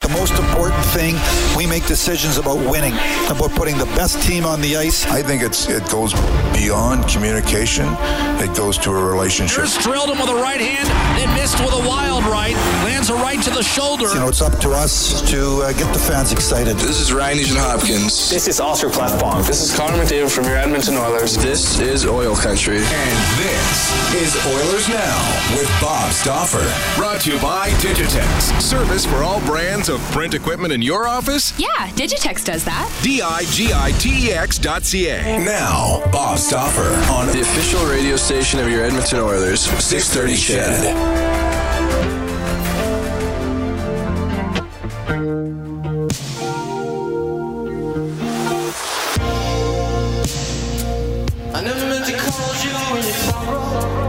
The most important thing, we make decisions about winning, about putting the best team on the ice. I think it's it goes beyond communication. It goes to a relationship. Here's drilled him with a right hand, then missed with a wild right. Lands a right to the shoulder. You know, it's up to us to uh, get the fans excited. This is Ryan Nugent-Hopkins. This is Oscar Klefbom. This is Connor McDavid from your Edmonton Oilers. This is Oil Country. And this is Oilers Now with Bob Stauffer. Brought to you by Digitex. Service for all brands of print equipment in your office? Yeah, Digitex does that. D-I-G-I-T-E-X dot C-A. Now, Bob Stauffer on the official radio station of your Edmonton Oilers, 630 CHED. I never meant to call you when you sorrow.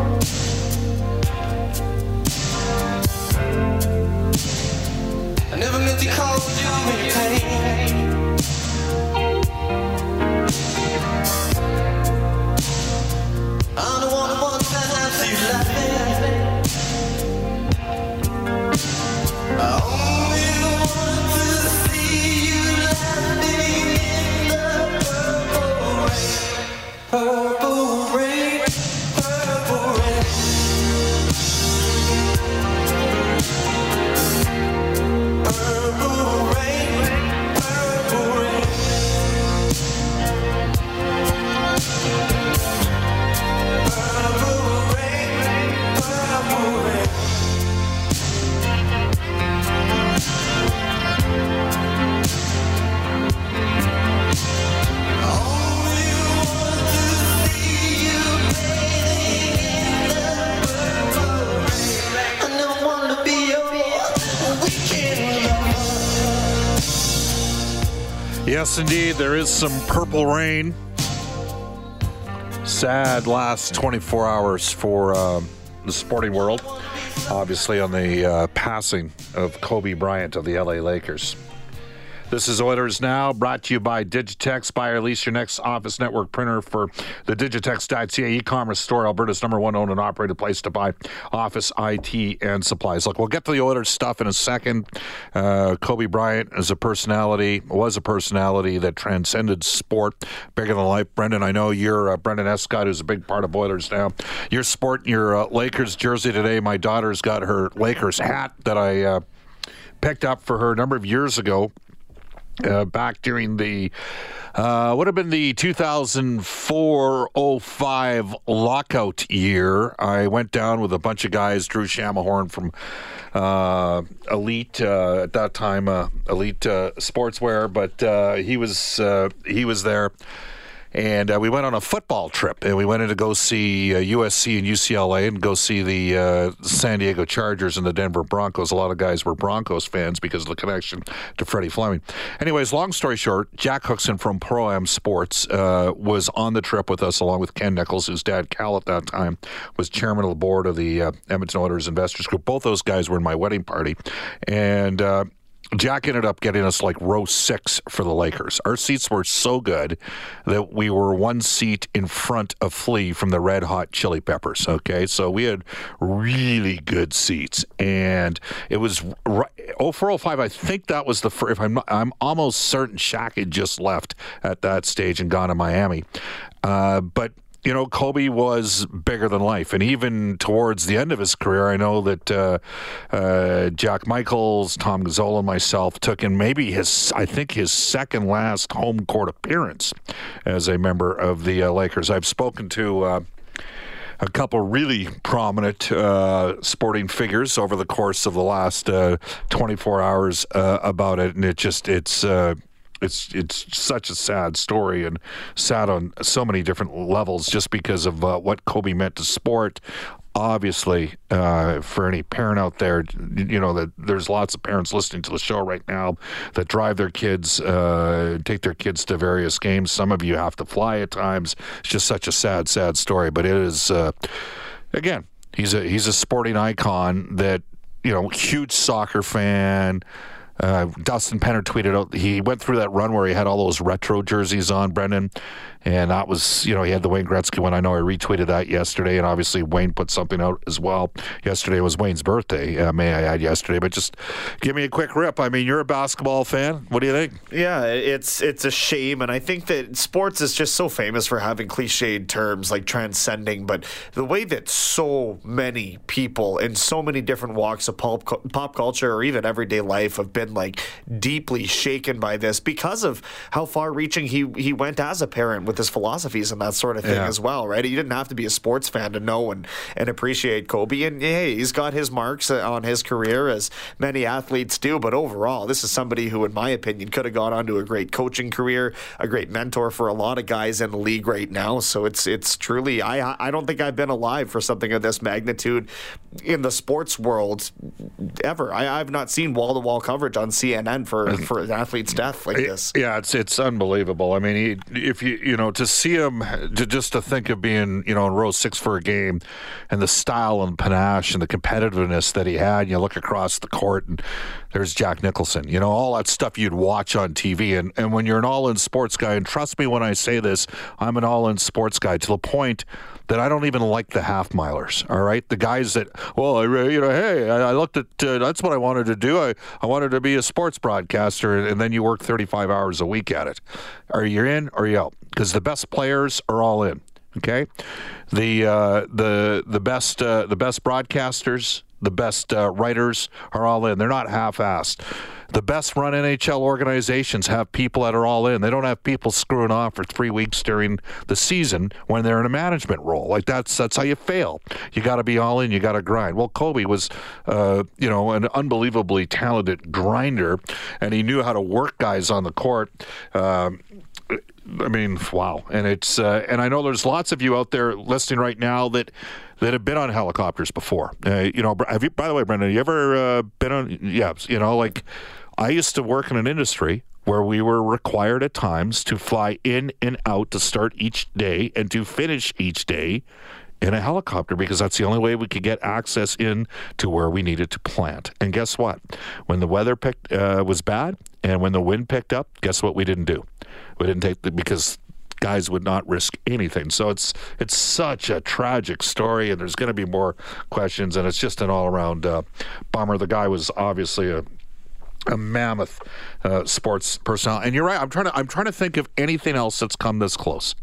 Yes, indeed, there is some purple rain. Sad last 24 hours for um, the sporting world. Obviously, on the uh, passing of Kobe Bryant of the LA Lakers. This is Oilers Now, brought to you by Digitex. Buy or lease your next office network printer for the Digitex.ca e-commerce store, Alberta's number one owned and operated place to buy office IT and supplies. Look, we'll get to the Oilers stuff in a second. Uh, Kobe Bryant is a personality, was a personality that transcended sport, bigger than life. Brendan, I know you're uh, Brendan Escott, who's a big part of Oilers Now. You're sporting your uh, Lakers jersey today. My daughter's got her Lakers hat that I uh, picked up for her a number of years ago uh, back during the uh, would have been the 2004-05 lockout year. I went down with a bunch of guys, Drew Shamahorn from uh, Elite uh, at that time, uh, Elite uh, Sportswear, but he was he was there. And uh, we went on a football trip, and we went in to go see uh, USC and UCLA, and go see the uh, San Diego Chargers and the Denver Broncos. A lot of guys were Broncos fans because of the connection to Freddie Fleming. Anyways, long story short, Jack Hookson from Pro Am Sports uh, was on the trip with us, along with Ken Nichols, whose dad Cal at that time was chairman of the board of the uh, Edmonton Oilers Investors Group. Both those guys were in my wedding party, and. Jack ended up getting us like row six for the Lakers. Our seats were so good that we were one seat in front of Flea from the Red Hot Chili Peppers. Okay, so we had really good seats, and it was right, oh four oh five. I think that was the first. If I'm not, I'm almost certain Shaq had just left at that stage and gone to Miami, uh, but you know, Kobe was bigger than life. And even towards the end of his career, I know that uh, uh, Jack Michaels, Tom Gazzola, and myself took in maybe his, I think, his second last home court appearance as a member of the uh, Lakers. I've spoken to. Uh, a couple really prominent uh, sporting figures over the course of the last uh, 24 hours uh, about it, and it just it's uh, it's it's such a sad story and sad on so many different levels just because of uh, what Kobe meant to sport. Obviously, uh, for any parent out there, you know that there's lots of parents listening to the show right now that drive their kids, uh, take their kids to various games. Some of you have to fly at times. It's just such a sad, sad story. But it is, uh, again, he's a he's a sporting icon that you know, huge soccer fan. Uh, Dustin Penner tweeted out he went through that run where he had all those retro jerseys on, Brendan, and that was you know he had the Wayne Gretzky one. I know I retweeted that yesterday, and obviously Wayne put something out as well. Yesterday was Wayne's birthday. Uh, may I add yesterday, but just give me a quick rip. I mean, you're a basketball fan. What do you think? Yeah, it's it's a shame, and I think that sports is just so famous for having cliched terms like transcending. But the way that so many people in so many different walks of pop pop culture or even everyday life have been like deeply shaken by this because of how far-reaching he he went as a parent with his philosophies and that sort of thing Yeah. as well, right? You didn't have to be a sports fan to know and and appreciate Kobe, and hey, he's got his marks on his career as many athletes do. But overall, this is somebody who, in my opinion, could have gone on to a great coaching career, a great mentor for a lot of guys in the league right now. So it's it's truly I I don't think I've been alive for something of this magnitude in the sports world ever. I, I've not seen wall to wall coverage on CNN for for an athlete's death like this. Yeah, it's it's unbelievable. I mean, he, if you you know to see him, to just to think of being you know in row six for a game, and the style and panache and the competitiveness that he had. You look across the court and there's Jack Nicholson. You know all that stuff you'd watch on TV. And and when you're an all-in sports guy, and trust me when I say this, I'm an all-in sports guy to the point that I don't even like the half milers. All right, the guys that well, I, you know, hey, I, looked at uh, that's what I wanted to do. I I wanted to be a sports broadcaster, and, then you work 35 hours a week at it. Are you in or you out? Because the best players are all in. Okay, the uh, the the best uh, the best broadcasters, the best uh, writers are all in. They're not half-assed. The best run NHL organizations have people that are all in. They don't have people screwing off for three weeks during the season when they're in a management role. Like that's that's how you fail. You got to be all in. You got to grind. Well, Kobe was, uh, you know, an unbelievably talented grinder, and he knew how to work guys on the court. Um, I mean, wow. And it's uh, and I know there's lots of you out there listening right now that that have been on helicopters before. Uh, you know, have you? By the way, Brendan, have you ever uh, been on? Yeah, you know, like I used to work in an industry where we were required at times to fly in and out to start each day and to finish each day in a helicopter because that's the only way we could get access in to where we needed to plant. And guess what? When the weather picked uh, was bad and when the wind picked up, guess what we didn't do? We didn't take the because guys would not risk anything. So it's it's such a tragic story, and there's going to be more questions, and it's just an all around uh, bummer. The guy was obviously a a mammoth uh, sports personality. And you're right. I'm trying to I'm trying to think of anything else that's come this close.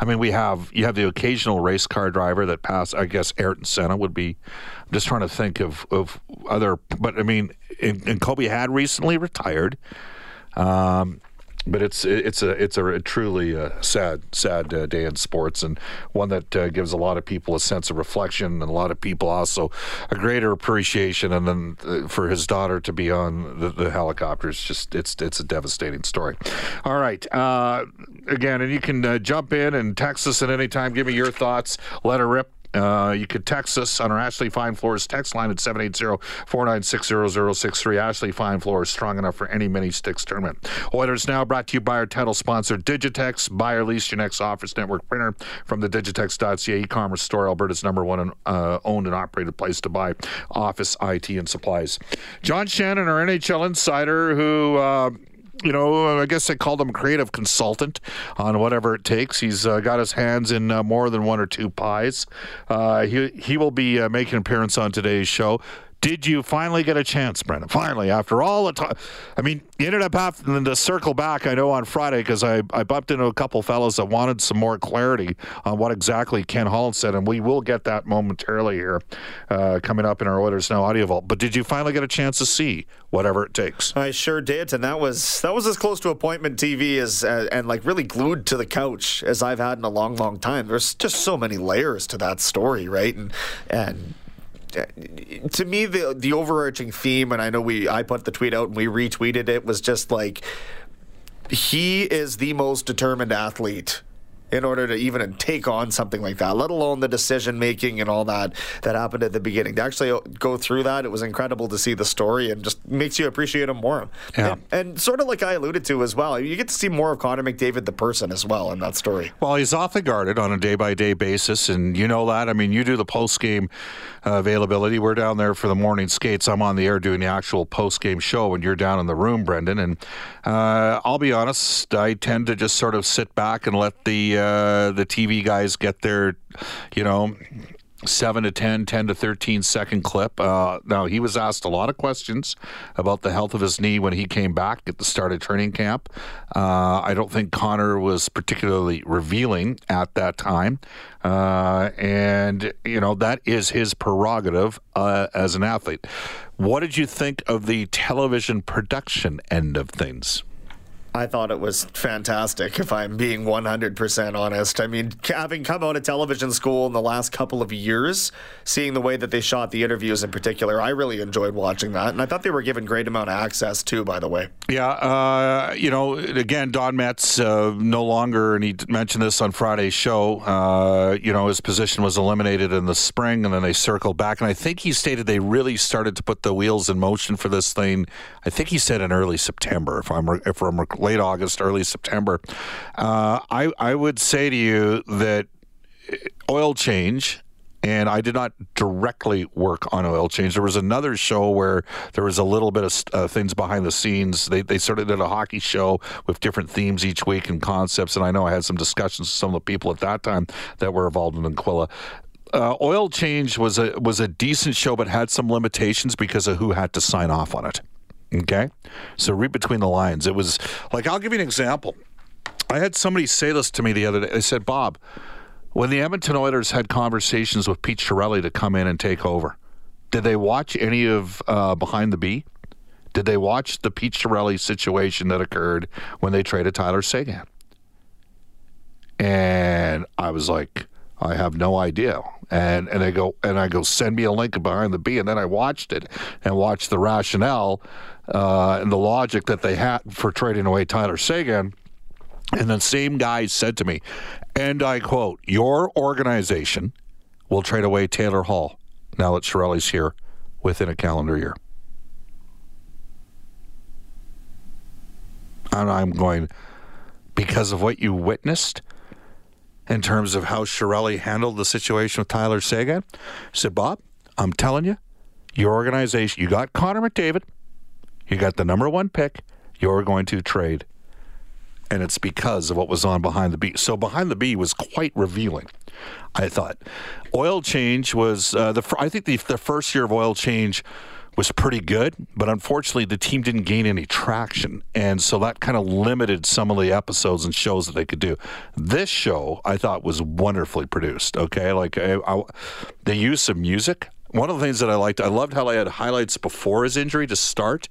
I mean, we have you have the occasional race car driver that passed. I guess Ayrton Senna would be. I'm just trying to think of of other. But I mean, and, and Kobe had recently retired. Um, but it's it's a it's a, truly uh sad sad uh, day in sports and one that uh, gives a lot of people a sense of reflection and a lot of people also a greater appreciation and then uh, for his daughter to be on the, the helicopters just it's it's a devastating story. All right, uh, again, and you can jump in and text us at any time. Give me your thoughts. Let her rip. Uh, you could text us on our Ashley Fine Floors text line at 780-496-0063. Ashley Fine Floors, strong enough for any mini sticks tournament. Oilers Now brought to you by our title sponsor, Digitex. Buy or lease your next Office Network printer from the Digitex.ca e-commerce store, Alberta's number one uh, owned and operated place to buy office, IT, and supplies. John Shannon, our NHL insider, who... Uh, you know, I guess they called him creative consultant on whatever it takes. He's uh, got his hands in uh, more than one or two pies. Uh, he he will be uh, making an appearance on today's show. Did you finally get a chance, Brendan? Finally, after all the time. I mean, you ended up having to circle back, I know, on Friday because I, I bumped into a couple fellows that wanted some more clarity on what exactly Ken Holland said, and we will get that momentarily here uh, coming up in our Oilers Now audio vault. But did you finally get a chance to see whatever it takes? I sure did, and that was that was as close to appointment TV as uh, and like really glued to the couch as I've had in a long, long time. There's just so many layers to that story, right? And and to me, the the overarching theme, and I know we I put the tweet out and we retweeted it was just like he is the most determined athlete in order to even take on something like that, let alone the decision making and all that that happened at the beginning. To actually go through that, it was incredible to see the story and just makes you appreciate him more. Yeah. And, and sort of like I alluded to as well, you get to see more of Connor McDavid, the person, as well in that story. Well, he's awfully guarded on a day by day basis, and you know that. I mean, you do the post game uh, availability. We're down there for the morning skates. I'm on the air doing the actual post game show, and you're down in the room, Brendan. And uh, I'll be honest, I tend to just sort of sit back and let the uh, the TV guys get their, you know, 7 to 10, 10 to 13 second clip. Uh, now, he was asked a lot of questions about the health of his knee when he came back at the start of training camp. Uh, I don't think Connor was particularly revealing at that time. Uh, and, you know, that is his prerogative uh, as an athlete. What did you think of the television production end of things? I thought it was fantastic, if I'm being 100% honest. I mean, having come out of television school in the last couple of years, seeing the way that they shot the interviews in particular, I really enjoyed watching that. And I thought they were given great amount of access, too, by the way. Yeah, uh, you know, again, Don Metz uh, no longer, and he mentioned this on Friday's show. Uh, you know, his position was eliminated in the spring, and then they circled back. And I think he stated they really started to put the wheels in motion for this thing. I think he said in early September, if I'm if I'm late August, early September. Uh, I I would say to you that oil change and I did not directly work on oil change. There was another show where there was a little bit of uh, things behind the scenes. They they sort of did a hockey show with different themes each week and concepts. And I know I had some discussions with some of the people at that time that were involved in Aquila. Uh, oil change was a was a decent show, but had some limitations because of who had to sign off on it. Okay, so read between the lines. It was like I'll give you an example. I had somebody say this to me the other day. They said, "Bob." When the Edmonton Oilers had conversations with Pete Chiarelli to come in and take over, did they watch any of uh, Behind the B? Did they watch the Pete Chiarelli situation that occurred when they traded Tyler Seguin? And I was like, I have no idea. And and they go and I go, send me a link of Behind the B, and then I watched it and watched the rationale uh, and the logic that they had for trading away Tyler Seguin. And the same guy said to me, and I quote, Your organization will trade away Taylor Hall now that Chiarelli's here within a calendar year. And I'm going, because of what you witnessed in terms of how Chiarelli handled the situation with Tyler Seguin, said, Bob, I'm telling you, your organization, you got Connor McDavid, you got the number one pick, you're going to trade and it's because of what was on Behind the B. So Behind the B was quite revealing. I thought oil change was uh, the. I think the the first year of oil change was pretty good, but unfortunately the team didn't gain any traction, and so that kind of limited some of the episodes and shows that they could do. This show I thought was wonderfully produced. Okay, like I, I, the use of music. One of the things that I liked, I loved how they had highlights before his injury to start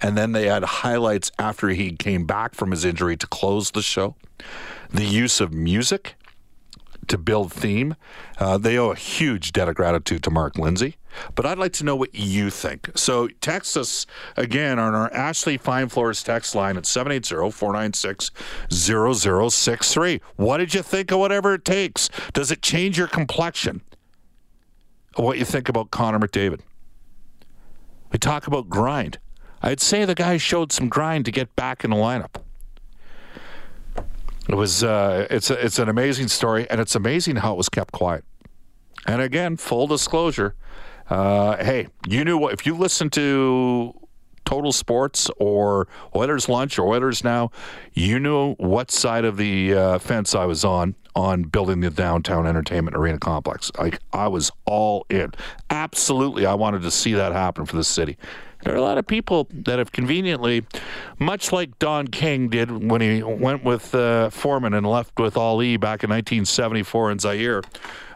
and then they had highlights after he came back from his injury to close the show. The use of music to build theme. Uh, they owe a huge debt of gratitude to Mark Lindsay. But I'd like to know what you think. So text us again on our Ashley Fine Floors text line at 780-496-0063. What did you think of whatever it takes? Does it change your complexion? What you think about Connor McDavid? We talk about grind. I'd say the guy showed some grind to get back in the lineup. It was uh, it's a, it's an amazing story, and it's amazing how it was kept quiet. And again, full disclosure, uh, hey, you knew what if you listen to Total Sports or Oilers Lunch or Oilers Now, you knew what side of the uh, fence I was on on building the downtown entertainment arena complex. Like I was all in. Absolutely, I wanted to see that happen for the city. There are a lot of people that have conveniently, much like Don King did when he went with uh, Foreman and left with Ali back in 1974 in Zaire.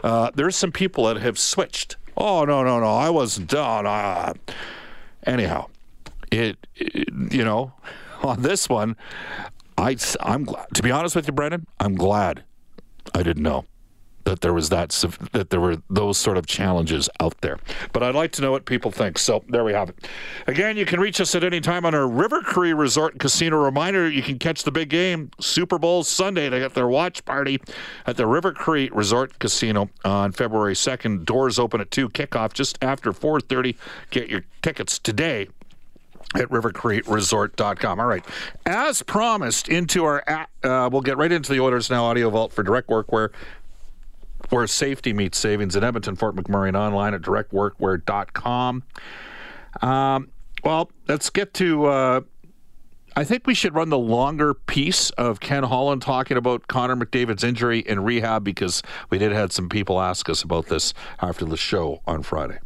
Uh, there's some people that have switched. Oh no no no! I wasn't done. Uh, anyhow, it, it you know on this one, I I'm glad. To be honest with you, Brendan, I'm glad I didn't know that there was that that there were those sort of challenges out there. But I'd like to know what people think. So there we have it. Again, you can reach us at any time on our River Cree Resort and Casino. Reminder: you can catch the big game Super Bowl Sunday. They got their watch party at the River Cree Resort Casino on February second. Doors open at two. Kickoff just after four thirty. Get your tickets today at rivercreekresort.com. All right. As promised, into our, uh, we'll get right into the Oilers Now Audio Vault for direct workwear, where safety meets savings in Edmonton, Fort McMurray, and online at directworkwear.com. Um, well, let's get to. Uh, I think we should run the longer piece of Ken Holland talking about Connor McDavid's injury in rehab because we did had some people ask us about this after the show on Friday.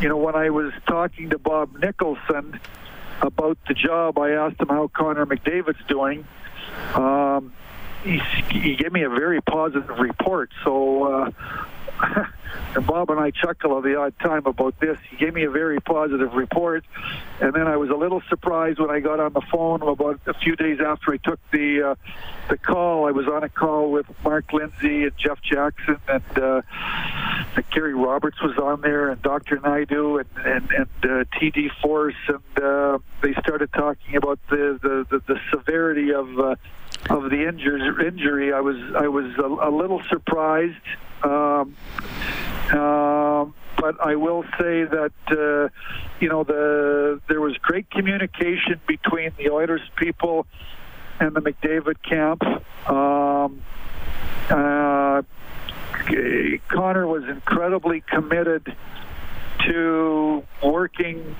you know, when I was talking to Bob Nicholson about the job, I asked him how Connor McDavid's doing. Um, he, he gave me a very positive report. So, uh, and Bob and I chuckle at the odd time about this. He gave me a very positive report, and then I was a little surprised when I got on the phone about a few days after I took the uh, the call. I was on a call with Mark Lindsay and Jeff Jackson and. Uh, and Gary Roberts was on there, and Dr. Naidu, and and, and uh, TD Force, and uh, they started talking about the the, the, the severity of uh, of the injury. Injury. I was I was a, a little surprised. Um, um, but I will say that uh, you know the there was great communication between the Oilers people and the McDavid camp. Um, uh, Connor was incredibly committed to working,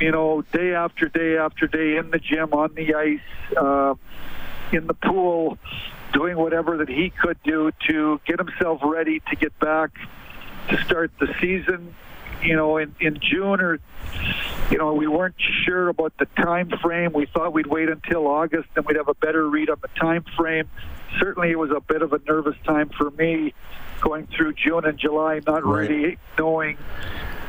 you know, day after day after day in the gym, on the ice, uh, in the pool, doing whatever that he could do to get himself ready to get back to start the season. You know, in, in June or, you know, we weren't sure about the time frame. We thought we'd wait until August and we'd have a better read on the time frame. Certainly, it was a bit of a nervous time for me going through June and July, not Right. really knowing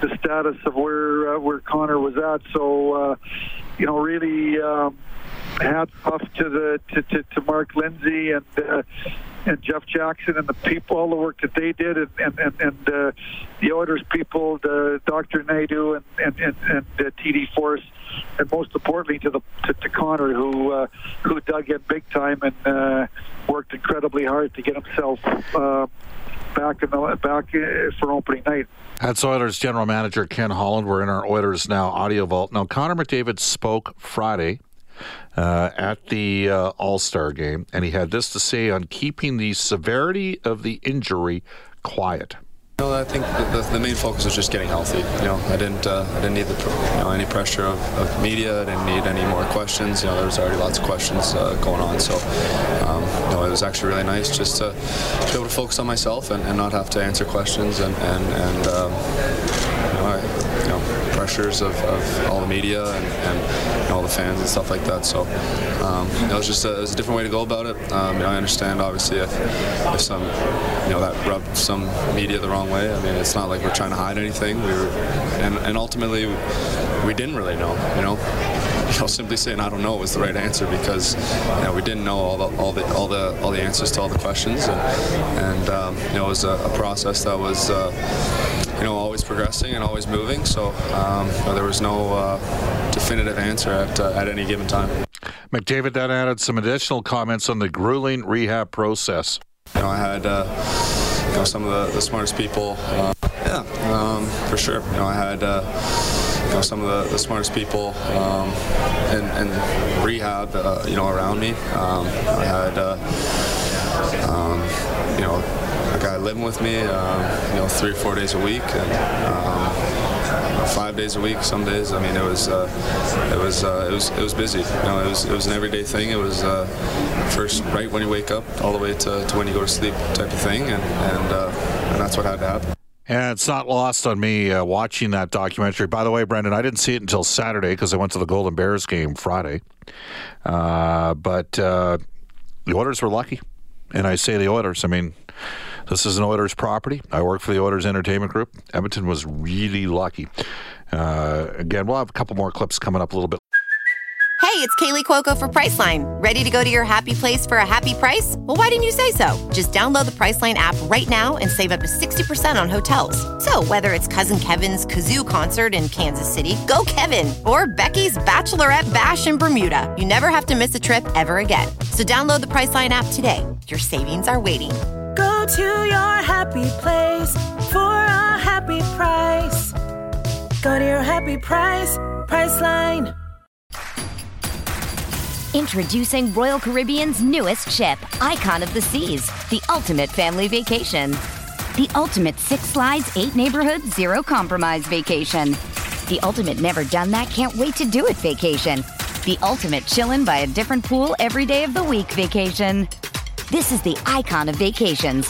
the status of where uh, where Connor was at. So, uh, you know, really um, hats off to the to, to, to Mark Lindsay and. Uh, and Jeff Jackson and the people, all the work that they did, and and and, and uh, the Oilers people, the Dr. Naidu and and and, and uh, TD Force, and most importantly to the to, to Connor, who uh, who dug in big time and uh, worked incredibly hard to get himself uh, back in the back uh, for opening night. That's Oilers general manager Ken Holland. We're in our Oilers Now audio vault. Now, Connor McDavid spoke Friday uh, at the uh, All Star game, and he had this to say on keeping the severity of the injury quiet. No, I think the, the, the main focus was just getting healthy. You know, I didn't uh, I didn't need the you know any pressure of, of media. I didn't need any more questions. You know, there was already lots of questions uh, going on. So, um, you know, it was actually really nice just to, to be able to focus on myself and, and not have to answer questions and and, and um, you know, I, you know pressures of, of all the media and, and all the fans and stuff like that. So um, you know, it was just a, it was a different way to go about it. Um, you know, I understand obviously if, if some you know that rubbed some media the wrong way. I mean, it's not like we're trying to hide anything. We were, and, and ultimately we didn't really know. You know. You know, simply saying I don't know was the right answer because you know we didn't know all the all the all the all the answers to all the questions and and um, you know it was a, a process that was uh, you know always progressing and always moving. So um, you know, there was no uh, definitive answer at uh, at any given time. McDavid then added some additional comments on the grueling rehab process. You know, I had uh, you know some of the, the smartest people. Uh, yeah, um, for sure. You know, I had uh, you know some of the, the smartest people um, in, in rehab. Uh, you know, around me. Um, I had uh, um, you know guy living with me. Um, you know, three or four days a week, and um, five days a week. Some days. I mean, it was uh, it was uh, it was it was busy. You know, it was it was an everyday thing. It was uh, first right when you wake up, all the way to, to when you go to sleep, type of thing, and and uh, and that's what had to happen. And it's not lost on me uh, watching that documentary. By the way, Brendan, I didn't see it until Saturday because I went to the Golden Bears game Friday. Uh, but uh, the Oilers were lucky. And I say the Oilers, I mean, this is an Oilers property. I work for the Oilers Entertainment Group. Edmonton was really lucky. Uh, again, we'll have a couple more clips coming up a little bit Hey, it's Kaley Cuoco for Priceline. Ready to go to your happy place for a happy price? Well, why didn't you say so? Just download the Priceline app right now and save up to 60% on hotels. So, whether it's Cousin Kevin's Kazoo concert in Kansas City, go Kevin, or Becky's Bachelorette Bash in Bermuda, you never have to miss a trip ever again. So, download the Priceline app today. Your savings are waiting. Go to your happy place for a happy price. Go to your happy price, Priceline. Introducing Royal Caribbean's newest ship, Icon of the Seas, the ultimate family vacation. The ultimate six slides, eight neighborhoods, zero compromise vacation. The ultimate never done that, can't wait to do it vacation. The ultimate chillin' by a different pool every day of the week vacation. This is the icon of vacations.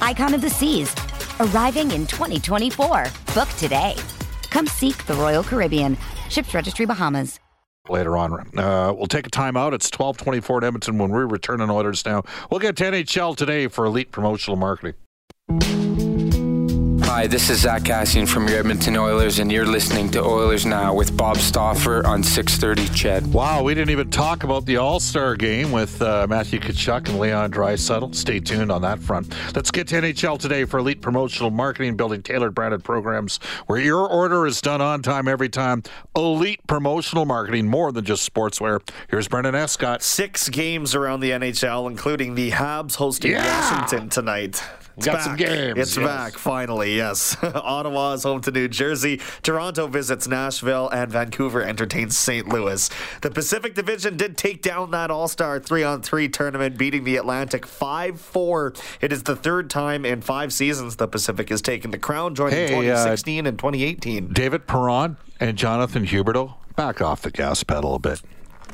Icon of the Seas, arriving in 2024. Book today. Come seek the Royal Caribbean. Ships Registry Bahamas. later on. Uh, we'll take a timeout. It's 1224 in Edmonton when we return on Oilers now. We'll get to NHL today for elite promotional marketing. Hi, this is Zack Kassian from your Edmonton Oilers, and you're listening to Oilers Now with Bob Stauffer on 630 Ched. Wow, we didn't even talk about the All Star game with uh, Matthew Tkachuk and Leon Draisaitl. Stay tuned on that front. Let's get to NHL today for elite promotional marketing, building tailored branded programs where your order is done on time every time. Elite promotional marketing, more than just sportswear. Here's Brendan Escott. Six games around the NHL, including the Habs hosting Yeah. Washington tonight. We got some games, It's yes. back, finally, yes. Ottawa is home to New Jersey. Toronto visits Nashville, and Vancouver entertains St. Louis. The Pacific Division did take down that All Star 3 on 3 tournament, beating the Atlantic 5 4. It is the third time in five seasons the Pacific has taken the crown, joining Hey, uh, 2016 and 2018. David Perron and Jonathan Huberdeau, back off the gas pedal a bit.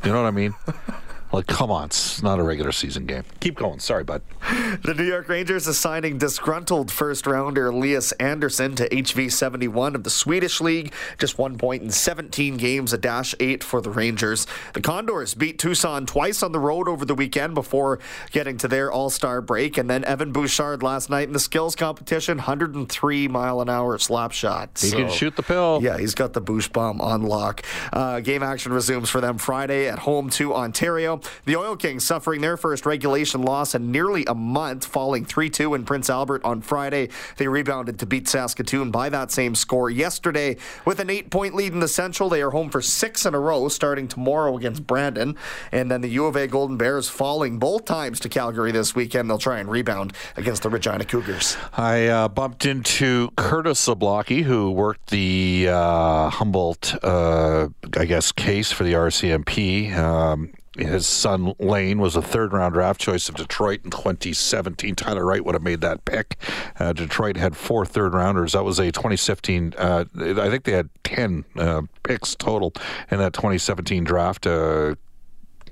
You know what I mean? Like, come on, it's not a regular season game. Keep going. Sorry, bud. The New York Rangers is signing disgruntled first rounder Elias Andersson to HV 71 of the Swedish League. Just one point in 17 games, a dash eight for the Rangers. The Condors beat Tucson twice on the road over the weekend before getting to their all star break. And then Evan Bouchard last night in the skills competition 103 mile an hour slap shot. He can shoot the pill. Yeah, he's got the Boosh bomb on lock. Uh, game action resumes for them Friday at home to Ontario. The Oil Kings suffering their first regulation loss in nearly a month, falling 3 2 in Prince Albert on Friday. They rebounded to beat Saskatoon by that same score yesterday. With an eight point lead in the Central, they are home for six in a row, starting tomorrow against Brandon. And then the U of A Golden Bears falling both times to Calgary this weekend. They'll try and rebound against the Regina Cougars. I uh, bumped into Curtis Zablocki, who worked the uh, Humboldt, uh, I guess, case for the RCMP. Um, his son Lane was a third round draft choice of Detroit in 2017. Tyler Wright would have made that pick. Uh, Detroit had four third rounders. That was a 2017. Uh, I think they had 10 uh, picks total in that 2017 draft. Uh,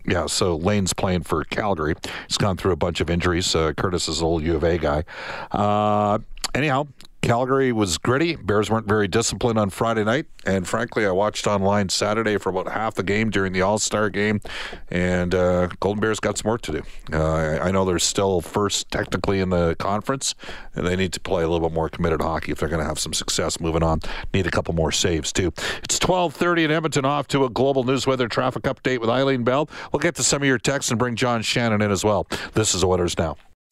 yeah, so Lane's playing for Calgary. He's gone through a bunch of injuries. Uh, Curtis is an old U of A guy. Uh, anyhow, Calgary was gritty. Bears weren't very disciplined on Friday night. And frankly, I watched online Saturday for about half the game during the All Star game. And uh, Golden Bears got some work to do. Uh, I know they're still first technically in the conference, and they need to play a little bit more committed hockey if they're going to have some success moving on. Need a couple more saves, too. It's 1230 in Edmonton, off to a global news weather traffic update with Eileen Bell. We'll get to some of your texts and bring John Shannon in as well. This is Oilers Now.